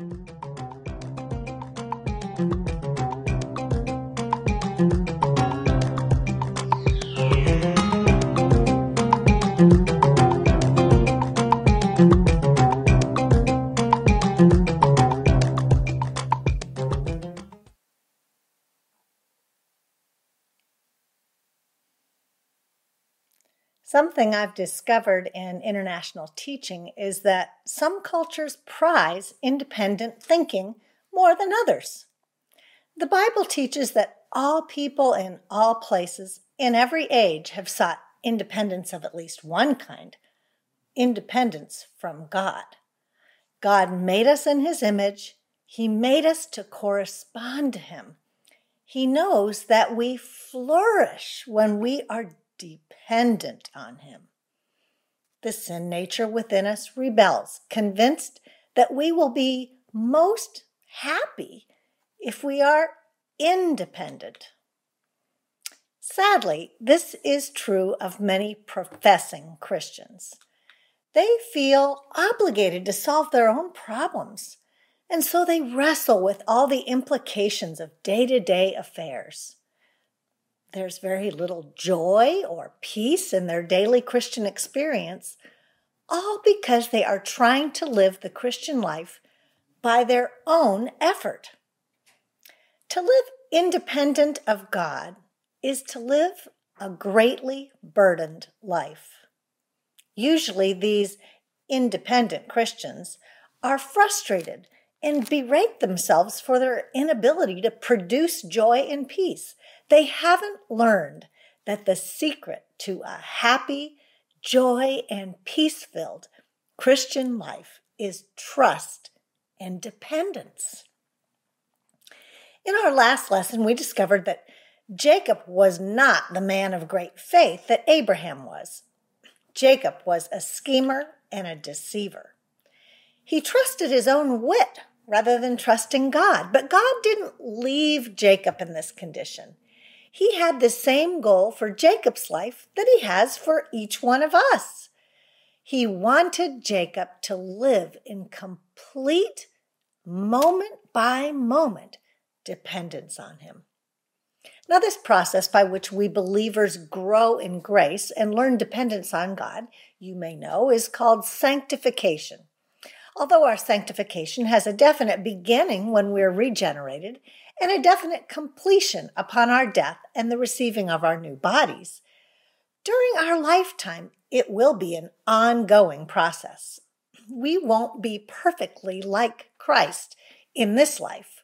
Thank you. Something I've discovered in international teaching is that some cultures prize independent thinking more than others. The Bible teaches that all people in all places, in every age, have sought independence of at least one kind independence from God. God made us in His image, He made us to correspond to Him. He knows that we flourish when we are dependent on Him. The sin nature within us rebels, convinced that we will be most happy if we are independent. Sadly, this is true of many professing Christians. They feel obligated to solve their own problems, and so they wrestle with all the implications of day to day affairs. There's very little joy or peace in their daily Christian experience, all because they are trying to live the Christian life by their own effort. To live independent of God is to live a greatly burdened life. Usually, these independent Christians are frustrated and berate themselves for their inability to produce joy and peace they haven't learned that the secret to a happy, joy, and peace filled Christian life is trust and dependence. In our last lesson, we discovered that Jacob was not the man of great faith that Abraham was. Jacob was a schemer and a deceiver. He trusted his own wit rather than trusting God, but God didn't leave Jacob in this condition he had the same goal for Jacob's life that he has for each one of us. He wanted Jacob to live in complete, moment by moment dependence on him. Now, this process by which we believers grow in grace and learn dependence on God, you may know, is called sanctification. Although our sanctification has a definite beginning when we're regenerated and a definite completion upon our death and the receiving of our new bodies. During our lifetime, it will be an ongoing process. We won't be perfectly like Christ in this life.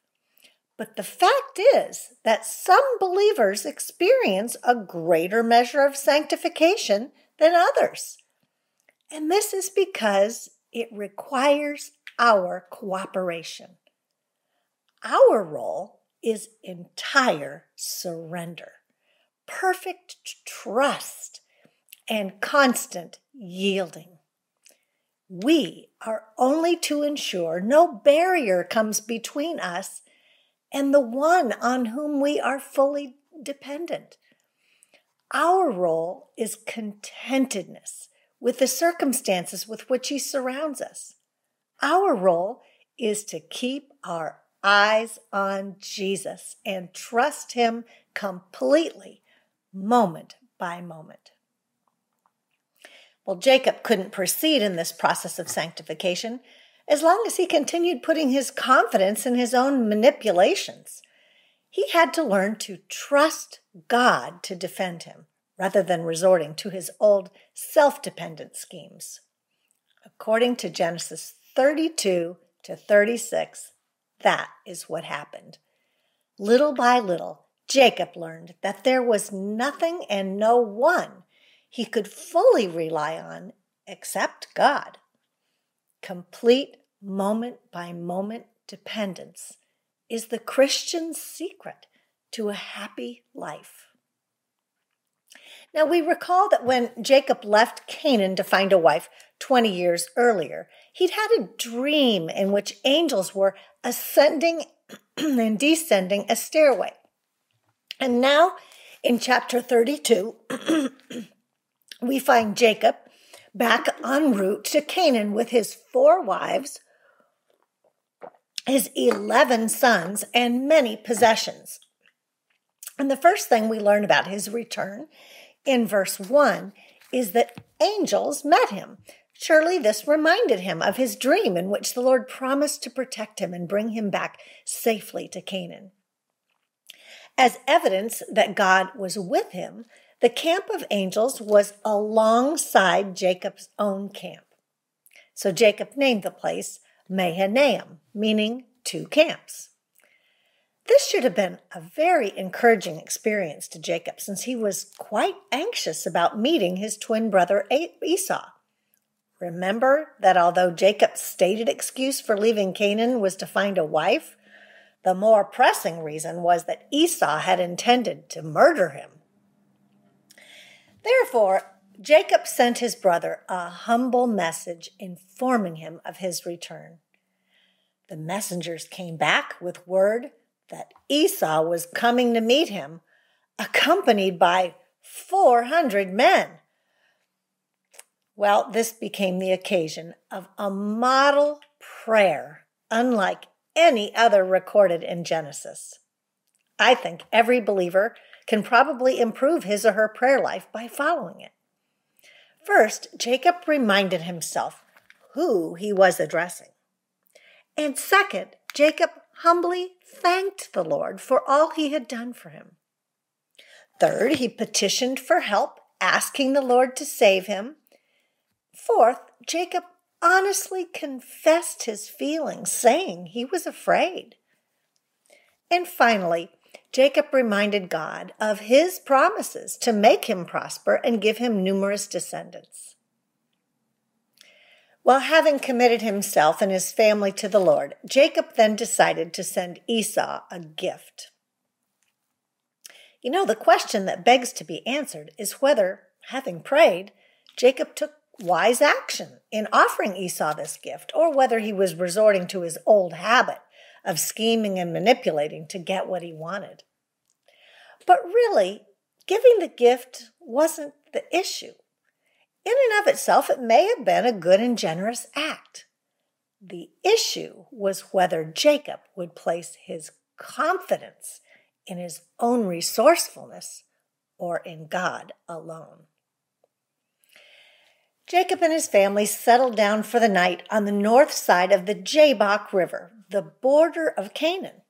But the fact is that some believers experience a greater measure of sanctification than others. And this is because it requires our cooperation. Our role is entire surrender, perfect trust, and constant yielding. We are only to ensure no barrier comes between us and the one on whom we are fully dependent. Our role is contentedness with the circumstances with which He surrounds us. Our role is to keep our eyes on Jesus and trust Him completely, moment by moment. Well, Jacob couldn't proceed in this process of sanctification as long as he continued putting his confidence in his own manipulations. He had to learn to trust God to defend him rather than resorting to his old self dependent schemes. According to Genesis 32 to 36, that is what happened. Little by little, Jacob learned that there was nothing and no one he could fully rely on except God. Complete moment by moment dependence is the Christian's secret to a happy life. Now, we recall that when Jacob left Canaan to find a wife 20 years earlier, he'd had a dream in which angels were ascending and descending a stairway. And now, in chapter 32, we find Jacob back en route to Canaan with his four wives, his 11 sons and many possessions. And the first thing we learn about his return in verse 1 is that angels met him. Surely this reminded him of his dream in which the Lord promised to protect him and bring him back safely to Canaan. As evidence that God was with him, the camp of angels was alongside Jacob's own camp. So Jacob named the place Mahanaim, meaning two camps. This should have been a very encouraging experience to Jacob since he was quite anxious about meeting his twin brother Esau. Remember that although Jacob's stated excuse for leaving Canaan was to find a wife, the more pressing reason was that Esau had intended to murder him. Therefore, Jacob sent his brother a humble message informing him of his return. The messengers came back with word that Esau was coming to meet him, accompanied by 400 men. Well, this became the occasion of a model prayer, unlike any other recorded in Genesis. I think every believer can probably improve his or her prayer life by following it. First, Jacob reminded himself who he was addressing. And second, Jacob humbly thanked the Lord for all he had done for him. Third, he petitioned for help, asking the Lord to save him. Fourth, Jacob honestly confessed his feelings, saying he was afraid. And finally, Jacob reminded God of his promises to make him prosper and give him numerous descendants. While having committed himself and his family to the Lord, Jacob then decided to send Esau a gift. You know, the question that begs to be answered is whether, having prayed, Jacob took wise action in offering Esau this gift, or whether he was resorting to his old habit of scheming and manipulating to get what he wanted. But really, giving the gift wasn't the issue. In and of itself, it may have been a good and generous act. The issue was whether Jacob would place his confidence in his own resourcefulness or in God alone. Jacob and his family settled down for the night on the north side of the Jabbok River, the border of Canaan.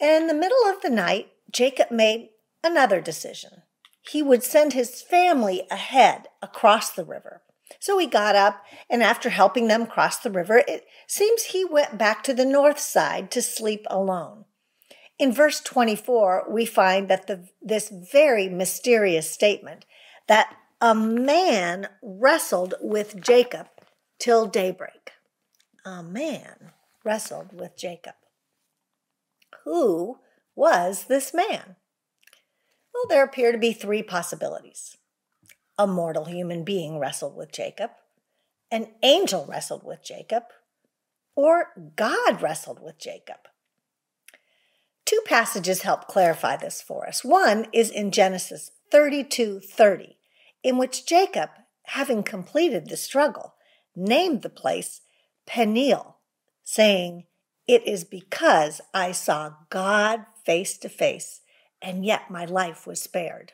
In the middle of the night, Jacob made another decision. He would send his family ahead across the river. So he got up, and after helping them cross the river, it seems he went back to the north side to sleep alone. In verse 24, we find that the, this very mysterious statement that a man wrestled with Jacob till daybreak. A man wrestled with Jacob. Who was this man? Well, there appear to be three possibilities. A mortal human being wrestled with Jacob, an angel wrestled with Jacob, or God wrestled with Jacob. Two passages help clarify this for us. One is in Genesis 32 30, in which Jacob, having completed the struggle, named the place Peniel, saying, It is because I saw God face to face and yet my life was spared.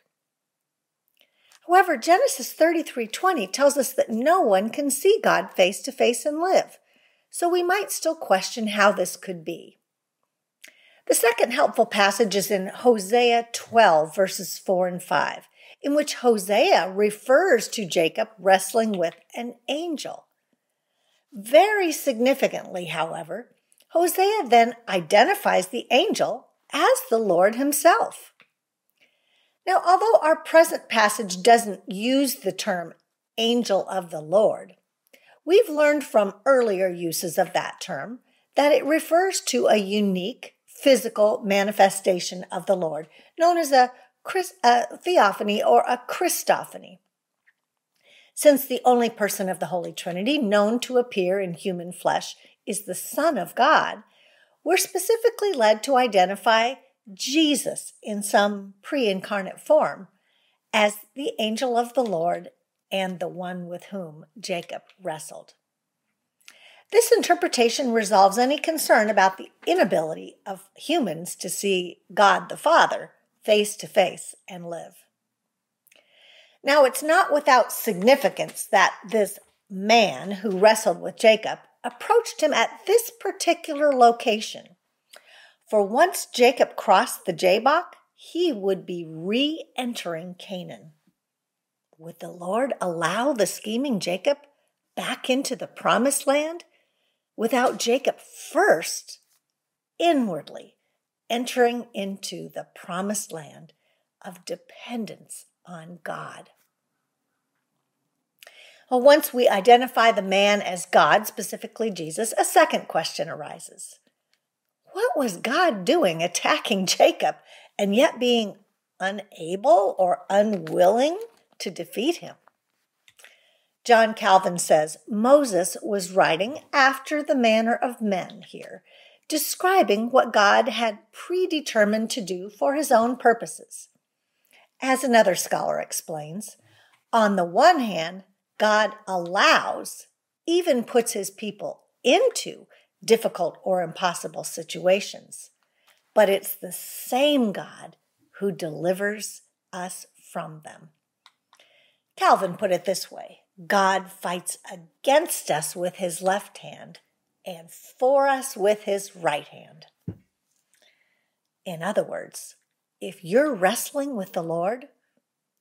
However, Genesis 33:20 tells us that no one can see God face to face and live. So we might still question how this could be. The second helpful passage is in Hosea 12 verses 4 and 5, in which Hosea refers to Jacob wrestling with an angel. Very significantly, however, Hosea then identifies the angel as the Lord Himself. Now, although our present passage doesn't use the term angel of the Lord, we've learned from earlier uses of that term that it refers to a unique physical manifestation of the Lord, known as a, a theophany or a Christophany. Since the only person of the Holy Trinity known to appear in human flesh is the Son of God, we're specifically led to identify Jesus in some pre incarnate form as the angel of the Lord and the one with whom Jacob wrestled. This interpretation resolves any concern about the inability of humans to see God the Father face to face and live. Now, it's not without significance that this man who wrestled with Jacob approached him at this particular location. For once Jacob crossed the Jabbok, he would be re entering Canaan. Would the Lord allow the scheming Jacob back into the promised land without Jacob first inwardly entering into the promised land of dependence on God. Well, once we identify the man as God, specifically Jesus, a second question arises. What was God doing attacking Jacob and yet being unable or unwilling to defeat him? John Calvin says Moses was writing after the manner of men here, describing what God had predetermined to do for his own purposes. As another scholar explains, on the one hand, God allows, even puts his people into difficult or impossible situations, but it's the same God who delivers us from them. Calvin put it this way God fights against us with his left hand and for us with his right hand. In other words, if you're wrestling with the Lord,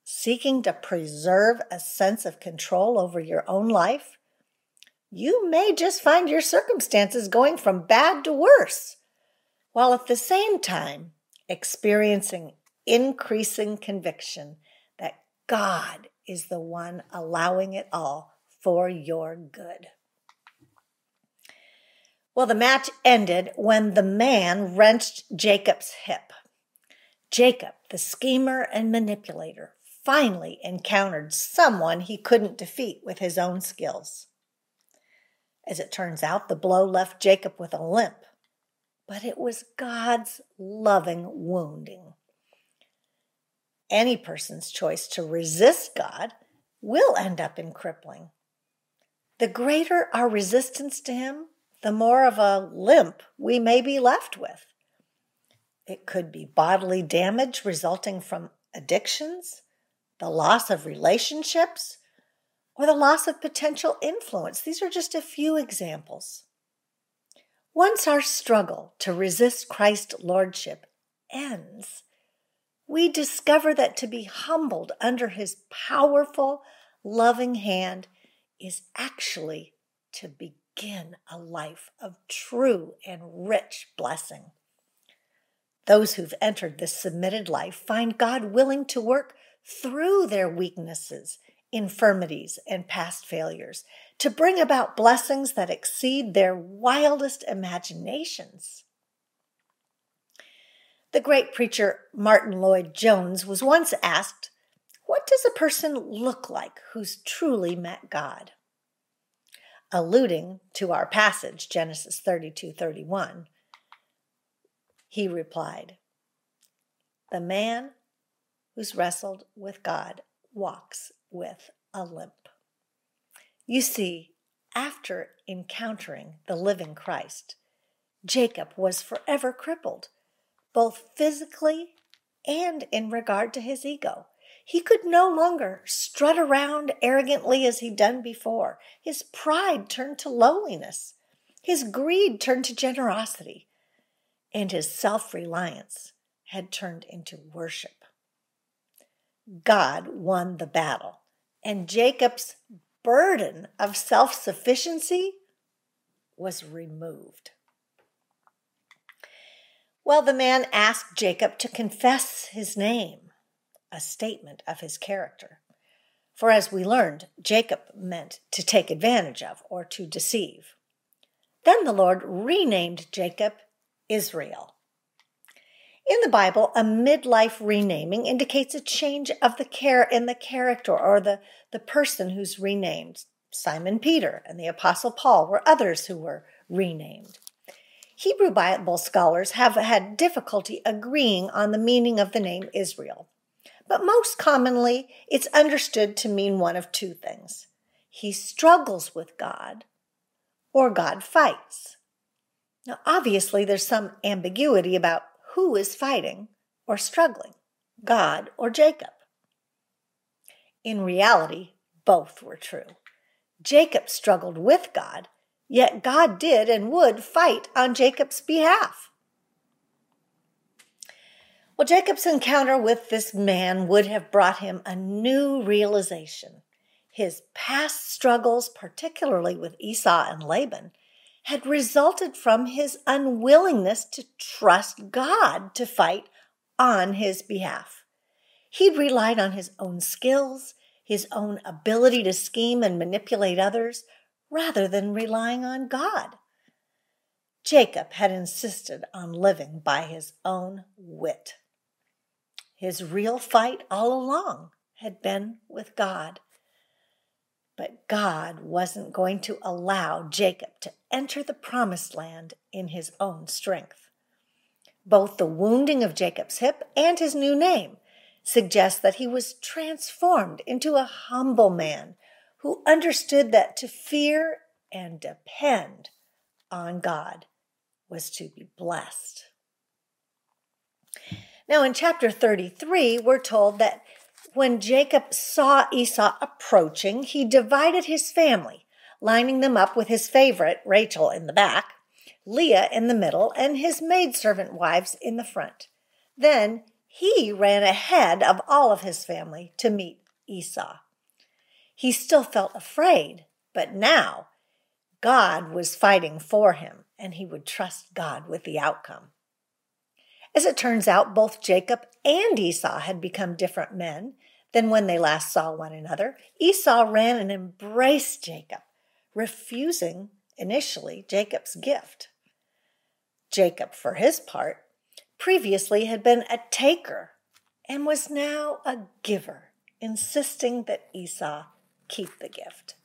seeking to preserve a sense of control over your own life, you may just find your circumstances going from bad to worse, while at the same time experiencing increasing conviction that God is the one allowing it all for your good. Well, the match ended when the man wrenched Jacob's hip. Jacob, the schemer and manipulator, finally encountered someone he couldn't defeat with his own skills. As it turns out, the blow left Jacob with a limp, but it was God's loving wounding any person's choice to resist God will end up in crippling. The greater our resistance to Him, the more of a limp we may be left with. It could be bodily damage resulting from addictions, the loss of relationships, or the loss of potential influence. These are just a few examples. Once our struggle to resist Christ's Lordship ends, we discover that to be humbled under his powerful, loving hand is actually to begin a life of true and rich blessing. Those who've entered this submitted life find God willing to work through their weaknesses, infirmities, and past failures to bring about blessings that exceed their wildest imaginations. The great preacher Martyn Lloyd-Jones was once asked, What does a person look like who's truly met God? Alluding to our passage, Genesis 32 31, he replied, The man who's wrestled with God walks with a limp. You see, after encountering the living Christ, Jacob was forever crippled both physically and in regard to his ego. He could no longer strut around arrogantly as he'd done before. His pride turned to lowliness. His greed turned to generosity. And his self reliance had turned into worship. God won the battle, and Jacob's burden of self sufficiency was removed. Well, the man asked Jacob to confess his name, a statement of his character. For as we learned, Jacob meant to take advantage of or to deceive. Then the Lord renamed Jacob Israel. In the Bible, a midlife renaming indicates a change of the care in the character or the, the person who's renamed. Simon Peter and the Apostle Paul were others who were renamed. Hebrew Bible scholars have had difficulty agreeing on the meaning of the name Israel, but most commonly it's understood to mean one of two things. He struggles with God, or God fights. Now, obviously, there's some ambiguity about who is fighting or struggling, God or Jacob. In reality, both were true. Jacob struggled with God, yet God did and would fight on Jacob's behalf. Well, Jacob's encounter with this man would have brought him a new realization. His past struggles, particularly with Esau and Laban, had resulted from his unwillingness to trust God to fight on his behalf. He'd relied on his own skills, his own ability to scheme and manipulate others, rather than relying on God. Jacob had insisted on living by his own wit. His real fight all along had been with God. But God wasn't going to allow Jacob to enter the promised land in his own strength. Both the wounding of Jacob's hip and his new name suggest that he was transformed into a humble man who understood that to fear and depend on God was to be blessed. Now, in chapter 33, we're told that when Jacob saw Esau approaching, he divided his family, lining them up with his favorite, Rachel, in the back, Leah in the middle, and his maidservant wives in the front. Then he ran ahead of all of his family to meet Esau. He still felt afraid, but now God was fighting for him, and he would trust God with the outcome. As it turns out, both Jacob and Esau had become different men than when they last saw one another. Esau ran and embraced Jacob, refusing initially Jacob's gift. Jacob, for his part, previously had been a taker and was now a giver, insisting that Esau keep the gift.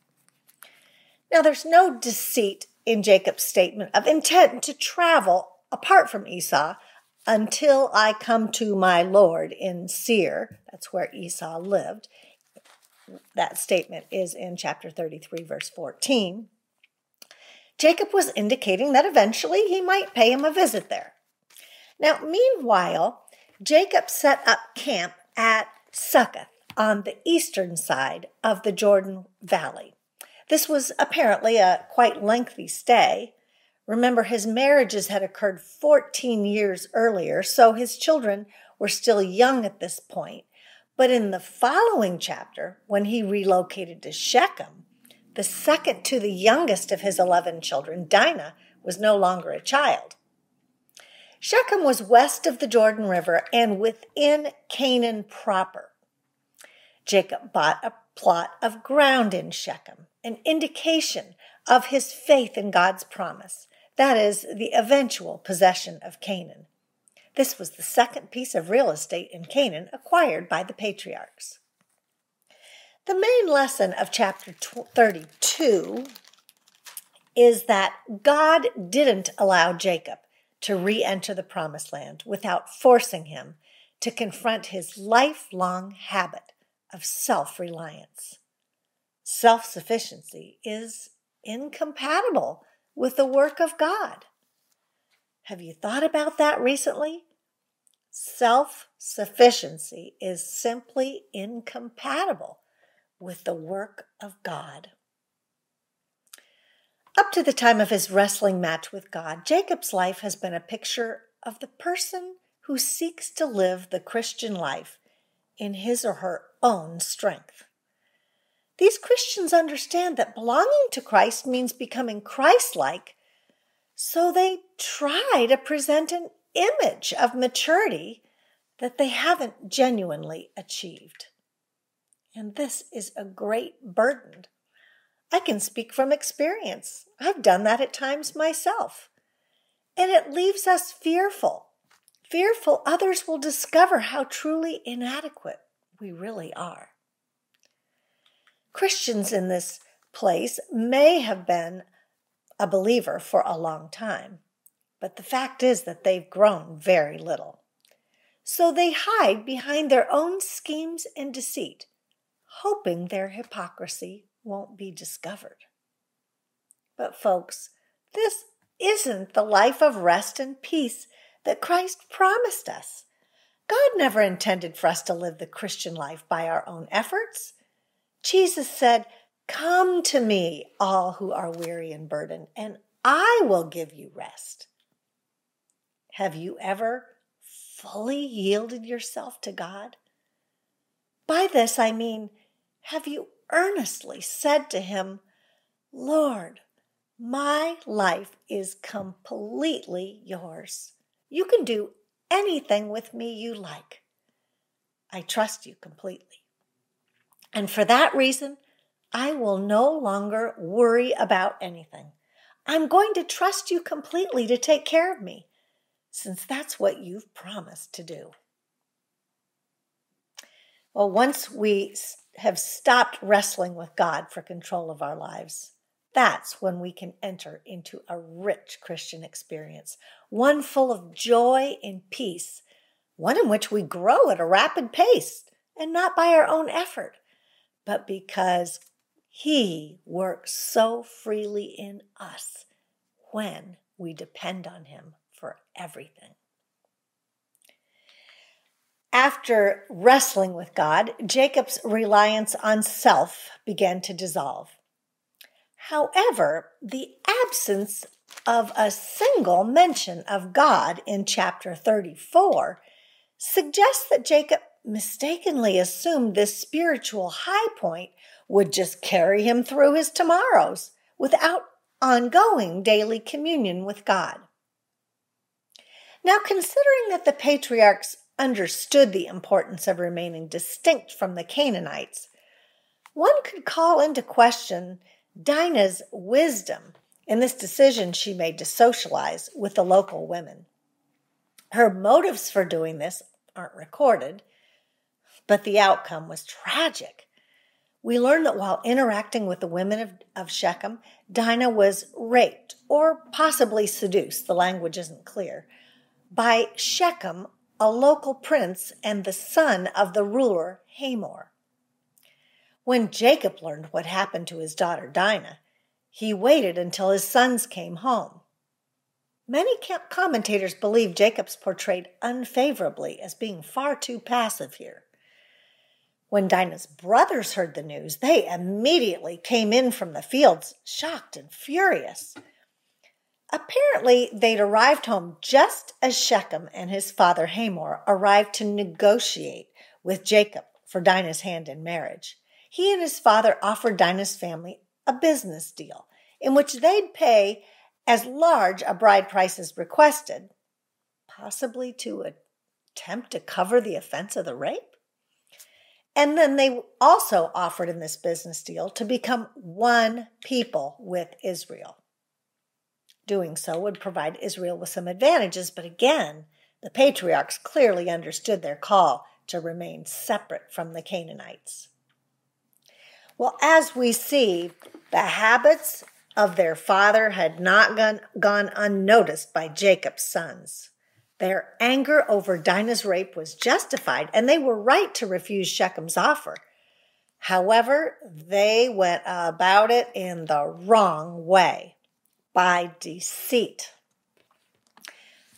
Now, there's no deceit in Jacob's statement of intent to travel apart from Esau until I come to my Lord in Seir. That's where Esau lived. That statement is in chapter 33, verse 14. Jacob was indicating that eventually he might pay him a visit there. Now, meanwhile, Jacob set up camp at Succoth on the eastern side of the Jordan Valley. This was apparently a quite lengthy stay, Remember, his marriages had occurred 14 years earlier, so his children were still young at this point. But in the following chapter, when he relocated to Shechem, the second to the youngest of his 11 children, Dinah, was no longer a child. Shechem was west of the Jordan River and within Canaan proper. Jacob bought a plot of ground in Shechem, an indication of his faith in God's promise that is, the eventual possession of Canaan. This was the second piece of real estate in Canaan acquired by the patriarchs. The main lesson of chapter 32 is that God didn't allow Jacob to re enter the promised land without forcing him to confront his lifelong habit of self reliance. Self sufficiency is incompatible with the work of God. Have you thought about that recently? Self sufficiency is simply incompatible with the work of God. Up to the time of his wrestling match with God, Jacob's life has been a picture of the person who seeks to live the Christian life in his or her own strength. These Christians understand that belonging to Christ means becoming Christ like, so they try to present an image of maturity that they haven't genuinely achieved. And this is a great burden. I can speak from experience. I've done that at times myself. And it leaves us fearful. Fearful others will discover how truly inadequate we really are. Christians in this place may have been a believer for a long time, but the fact is that they've grown very little. So they hide behind their own schemes and deceit, hoping their hypocrisy won't be discovered. But, folks, this isn't the life of rest and peace that Christ promised us. God never intended for us to live the Christian life by our own efforts. Jesus said, Come to me, all who are weary and burdened, and I will give you rest. Have you ever fully yielded yourself to God? By this I mean, have you earnestly said to Him, Lord, my life is completely yours. You can do anything with me you like. I trust you completely. And for that reason, I will no longer worry about anything. I'm going to trust you completely to take care of me, since that's what you've promised to do. Well, once we have stopped wrestling with God for control of our lives, that's when we can enter into a rich Christian experience, one full of joy and peace, one in which we grow at a rapid pace and not by our own effort, but because He works so freely in us when we depend on Him for everything. After wrestling with God, Jacob's reliance on self began to dissolve. However, the absence of a single mention of God in chapter 34 suggests that Jacob mistakenly assumed this spiritual high point would just carry him through his tomorrows without ongoing daily communion with God. Now, considering that the patriarchs understood the importance of remaining distinct from the Canaanites, one could call into question Dinah's wisdom in this decision she made to socialize with the local women. Her motives for doing this aren't recorded, but the outcome was tragic. We learn that while interacting with the women of, of Shechem, Dinah was raped or possibly seduced, the language isn't clear, by Shechem, a local prince and the son of the ruler Hamor. When Jacob learned what happened to his daughter Dinah, he waited until his sons came home. Many commentators believe Jacob's portrayed unfavorably as being far too passive here. When Dinah's brothers heard the news, they immediately came in from the fields, shocked and furious. Apparently, they'd arrived home just as Shechem and his father Hamor arrived to negotiate with Jacob for Dinah's hand in marriage he and his father offered Dinah's family a business deal in which they'd pay as large a bride price as requested, possibly to attempt to cover the offense of the rape. And then they also offered in this business deal to become one people with Israel. Doing so would provide Israel with some advantages, but again, the patriarchs clearly understood their call to remain separate from the Canaanites. Well, as we see, the habits of their father had not gone, gone unnoticed by Jacob's sons. Their anger over Dinah's rape was justified, and they were right to refuse Shechem's offer. However, they went about it in the wrong way by deceit.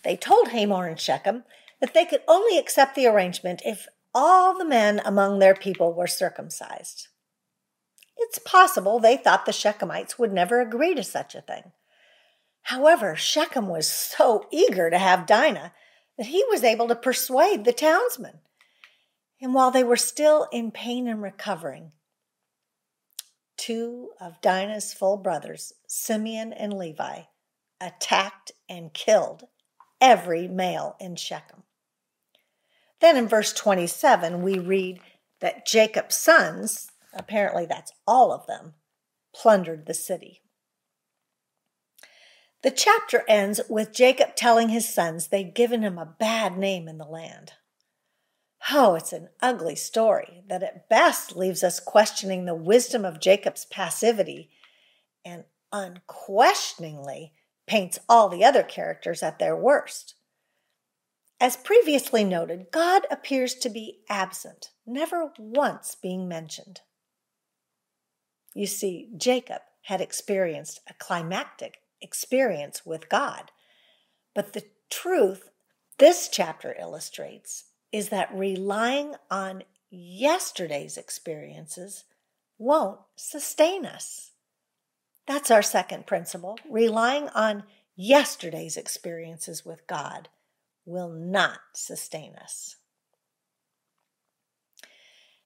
They told Hamor and Shechem that they could only accept the arrangement if all the men among their people were circumcised. It's possible they thought the Shechemites would never agree to such a thing. However, Shechem was so eager to have Dinah that he was able to persuade the townsmen. And while they were still in pain and recovering, two of Dinah's full brothers, Simeon and Levi, attacked and killed every male in Shechem. Then in verse 27, we read that Jacob's sons, apparently that's all of them, plundered the city. The chapter ends with Jacob telling his sons they'd given him a bad name in the land. Oh, it's an ugly story that at best leaves us questioning the wisdom of Jacob's passivity and unquestioningly paints all the other characters at their worst. As previously noted, God appears to be absent, never once being mentioned. You see, Jacob had experienced a climactic experience with God. But the truth this chapter illustrates is that relying on yesterday's experiences won't sustain us. That's our second principle. Relying on yesterday's experiences with God will not sustain us.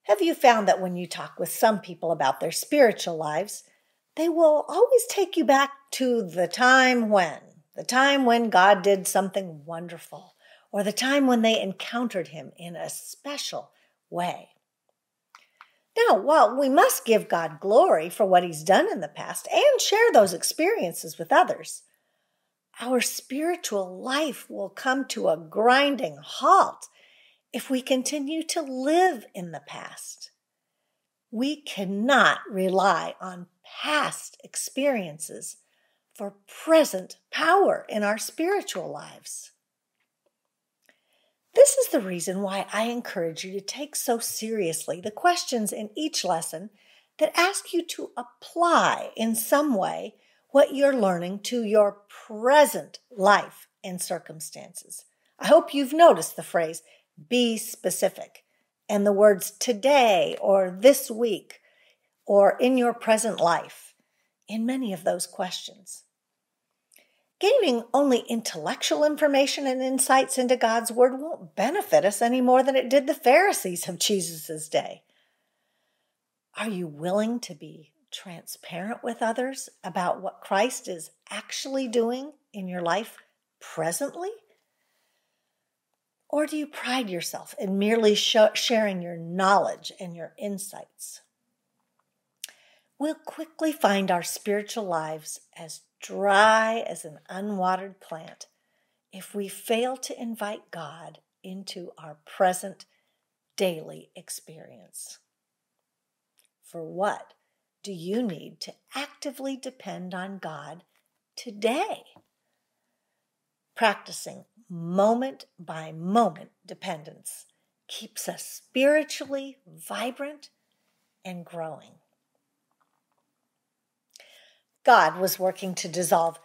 Have you found that when you talk with some people about their spiritual lives, they will always take you back to the time when, the time when God did something wonderful, or the time when they encountered Him in a special way? Now, while we must give God glory for what He's done in the past and share those experiences with others, our spiritual life will come to a grinding halt if we continue to live in the past. We cannot rely on past experiences for present power in our spiritual lives. This is the reason why I encourage you to take so seriously the questions in each lesson that ask you to apply in some way what you're learning to your present life and circumstances. I hope you've noticed the phrase be specific and the words today or this week or in your present life in many of those questions. Gaining only intellectual information and insights into God's Word won't benefit us any more than it did the Pharisees of Jesus' day. Are you willing to be transparent with others about what Christ is actually doing in your life presently? Or do you pride yourself in merely sharing your knowledge and your insights? We'll quickly find our spiritual lives as dry as an unwatered plant if we fail to invite God into our present daily experience. For what do you need to actively depend on God today? Practicing moment by moment dependence keeps us spiritually vibrant and growing. God was working to dissolve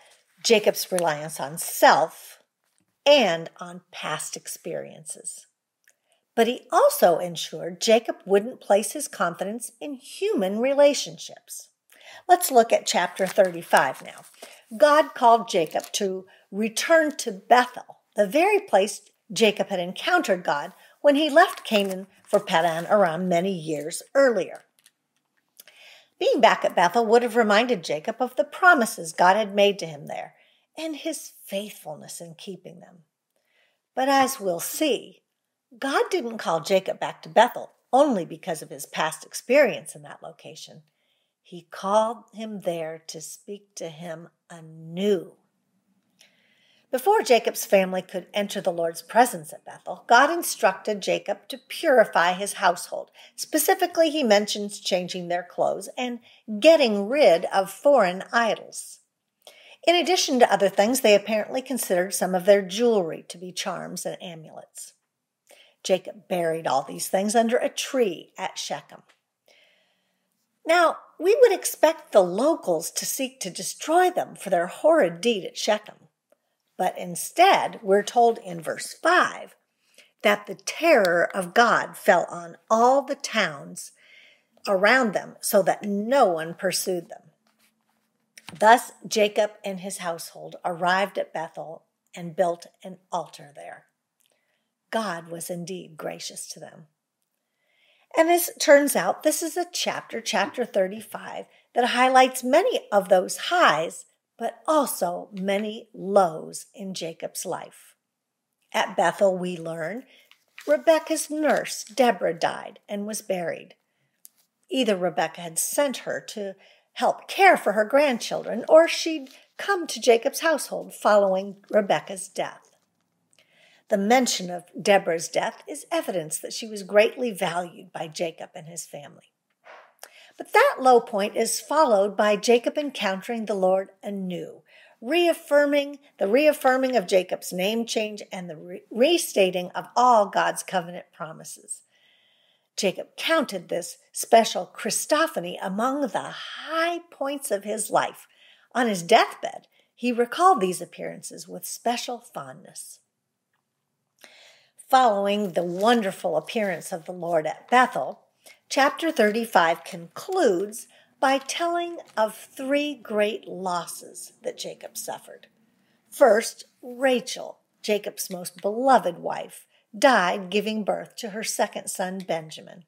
Jacob's reliance on self and on past experiences. But he also ensured Jacob wouldn't place his confidence in human relationships. Let's look at chapter 35 now. God called Jacob to return to Bethel, the very place Jacob had encountered God when he left Canaan for Padan Aram many years earlier. Being back at Bethel would have reminded Jacob of the promises God had made to him there and his faithfulness in keeping them. But as we'll see, God didn't call Jacob back to Bethel only because of his past experience in that location. He called him there to speak to him anew. Before Jacob's family could enter the Lord's presence at Bethel, God instructed Jacob to purify his household. Specifically, he mentions changing their clothes and getting rid of foreign idols. In addition to other things, they apparently considered some of their jewelry to be charms and amulets. Jacob buried all these things under a tree at Shechem. Now, we would expect the locals to seek to destroy them for their horrid deed at Shechem. But instead, we're told in verse 5 that the terror of God fell on all the towns around them so that no one pursued them. Thus, Jacob and his household arrived at Bethel and built an altar there. God was indeed gracious to them. And as it turns out, this is a chapter, chapter 35, that highlights many of those highs but also many lows in Jacob's life. At Bethel, we learn Rebecca's nurse, Deborah, died and was buried. Either Rebecca had sent her to help care for her grandchildren, or she'd come to Jacob's household following Rebecca's death. The mention of Deborah's death is evidence that she was greatly valued by Jacob and his family. But that low point is followed by Jacob encountering the Lord anew, reaffirming the reaffirming of Jacob's name change and the re- restating of all God's covenant promises. Jacob counted this special Christophany among the high points of his life. On his deathbed, he recalled these appearances with special fondness. Following the wonderful appearance of the Lord at Bethel, chapter 35 concludes by telling of three great losses that Jacob suffered. First, Rachel, Jacob's most beloved wife, died giving birth to her second son, Benjamin.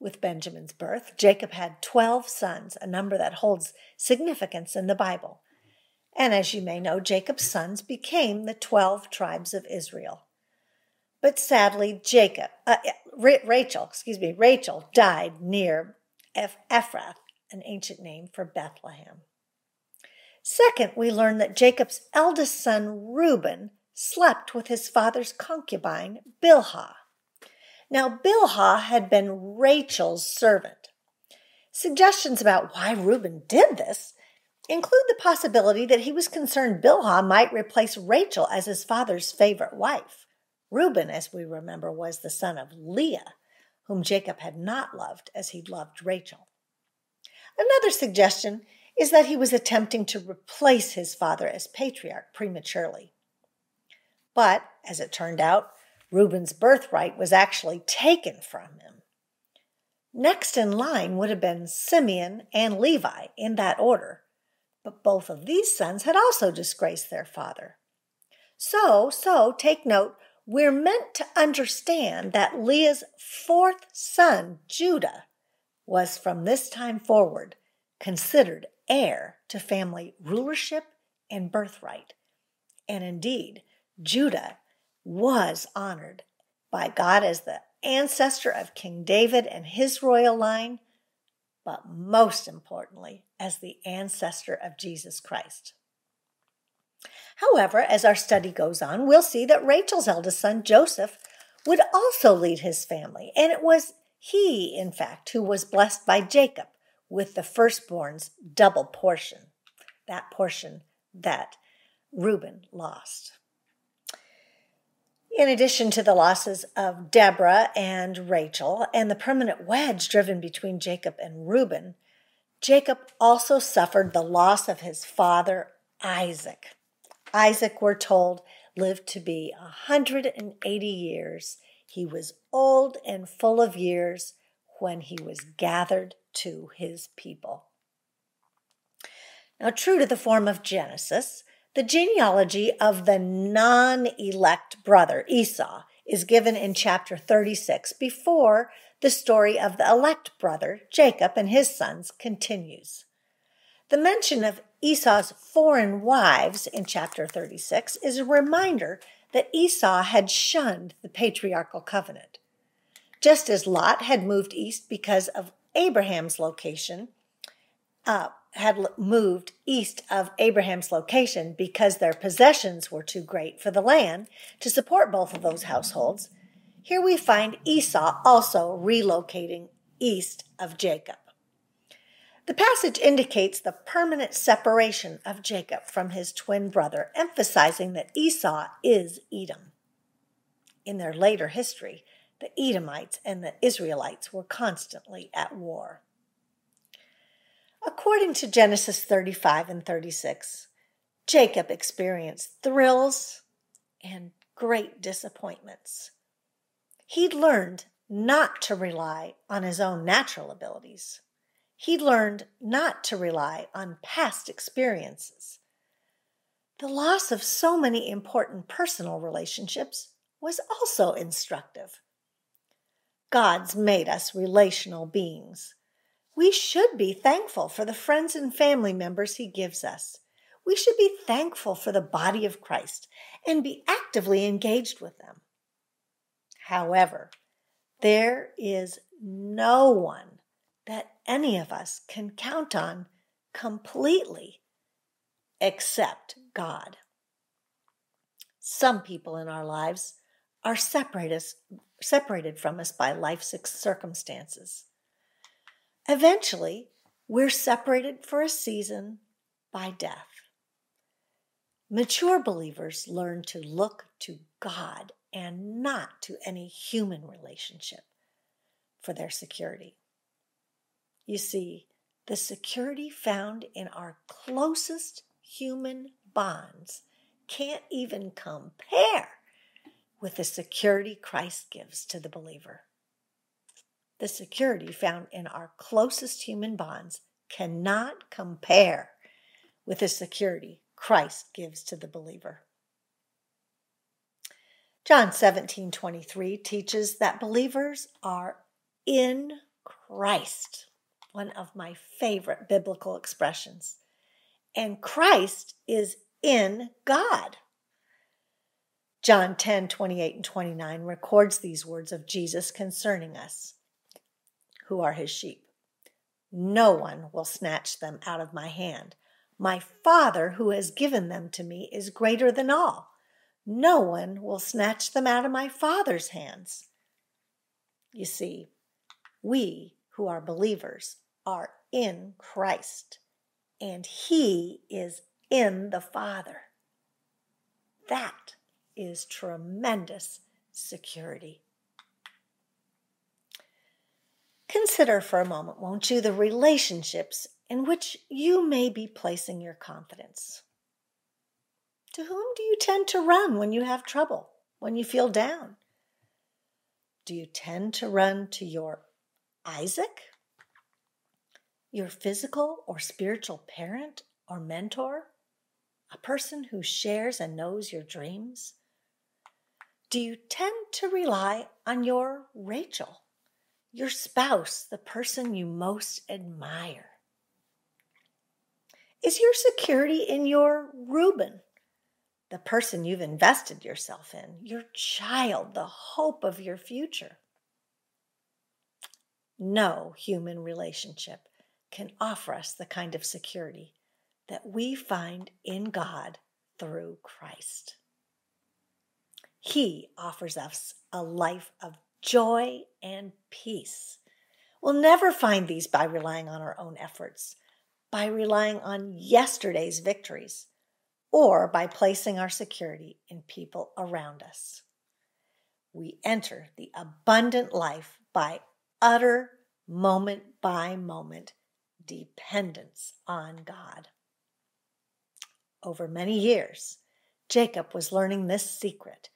With Benjamin's birth, Jacob had 12 sons, a number that holds significance in the Bible. And as you may know, Jacob's sons became the 12 tribes of Israel. But sadly, Jacob, uh, Rachel, excuse me, Rachel died near Ephrath, an ancient name for Bethlehem. Second, we learn that Jacob's eldest son, Reuben, slept with his father's concubine, Bilhah. Now, Bilhah had been Rachel's servant. Suggestions about why Reuben did this include the possibility that he was concerned Bilhah might replace Rachel as his father's favorite wife. Reuben, as we remember, was the son of Leah, whom Jacob had not loved as he loved Rachel. Another suggestion is that he was attempting to replace his father as patriarch prematurely. But, as it turned out, Reuben's birthright was actually taken from him. Next in line would have been Simeon and Levi in that order, but both of these sons had also disgraced their father. So, so take note, we're meant to understand that Leah's fourth son, Judah, was from this time forward considered heir to family rulership and birthright. And indeed, Judah was honored by God as the ancestor of King David and his royal line, but most importantly, as the ancestor of Jesus Christ. However, as our study goes on, we'll see that Rachel's eldest son, Joseph, would also lead his family, and it was he, in fact, who was blessed by Jacob with the firstborn's double portion, that portion that Reuben lost. In addition to the losses of Deborah and Rachel and the permanent wedge driven between Jacob and Reuben, Jacob also suffered the loss of his father Isaac. Isaac, we're told, lived to be a 180 years. He was old and full of years when he was gathered to his people. Now, true to the form of Genesis, the genealogy of the non elect brother, Esau, is given in chapter 36 before the story of the elect brother, Jacob, and his sons continues. The mention of Esau's foreign wives in chapter 36 is a reminder that Esau had shunned the patriarchal covenant. Just as Lot had moved east because of Abraham's location, uh, had moved east of Abraham's location because their possessions were too great for the land to support both of those households, here we find Esau also relocating east of Jacob. The passage indicates the permanent separation of Jacob from his twin brother, emphasizing that Esau is Edom. In their later history, the Edomites and the Israelites were constantly at war. According to Genesis 35 and 36, Jacob experienced thrills and great disappointments. He'd learned not to rely on his own natural abilities. He learned not to rely on past experiences. The loss of so many important personal relationships was also instructive. God's made us relational beings. We should be thankful for the friends and family members He gives us. We should be thankful for the body of Christ and be actively engaged with them. However, there is no one that any of us can count on completely except God. Some people in our lives are separated, separated from us by life's circumstances. Eventually, we're separated for a season by death. Mature believers learn to look to God and not to any human relationship. for their security. You see, the security found in our closest human bonds can't even compare with the security Christ gives to the believer. The security found in our closest human bonds cannot compare with the security Christ gives to the believer. John 17 23 teaches that believers are in Christ, one of my favorite biblical expressions. And Christ is in God. John 10 28 and 29 records these words of Jesus concerning us, who are his sheep. No one will snatch them out of my hand. My Father, who has given them to me, is greater than all. No one will snatch them out of my Father's hands. You see, we who are believers are in Christ, and He is in the Father. That is tremendous security. Consider for a moment, won't you, the relationships in which you may be placing your confidence. To whom do you tend to run when you have trouble, when you feel down? Do you tend to run to your Isaac, your physical or spiritual parent or mentor, a person who shares and knows your dreams? Do you tend to rely on your Rachel? your spouse, the person you most admire? Is your security in your Reuben, the person you've invested yourself in, your child, the hope of your future? No human relationship can offer us the kind of security that we find in God through Christ. He offers us a life of joy, and peace. We'll never find these by relying on our own efforts, by relying on yesterday's victories, or by placing our security in people around us. We enter the abundant life by utter moment by moment dependence on God. Over many years, Jacob was learning this secret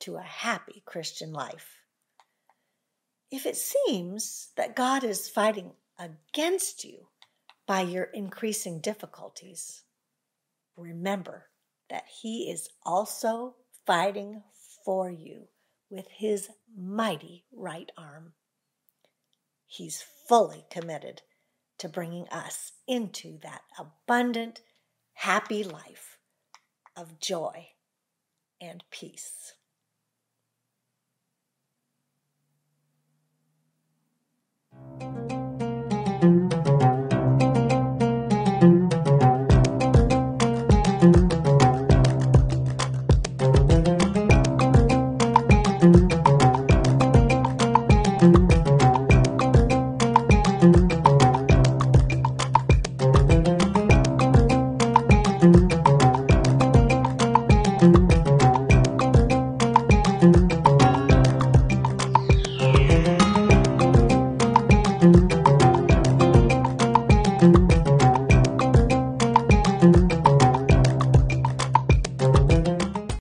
to a happy Christian life. If it seems that God is fighting against you by your increasing difficulties, remember that He is also fighting for you with His mighty right arm. He's fully committed to bringing us into that abundant, happy life of joy and peace.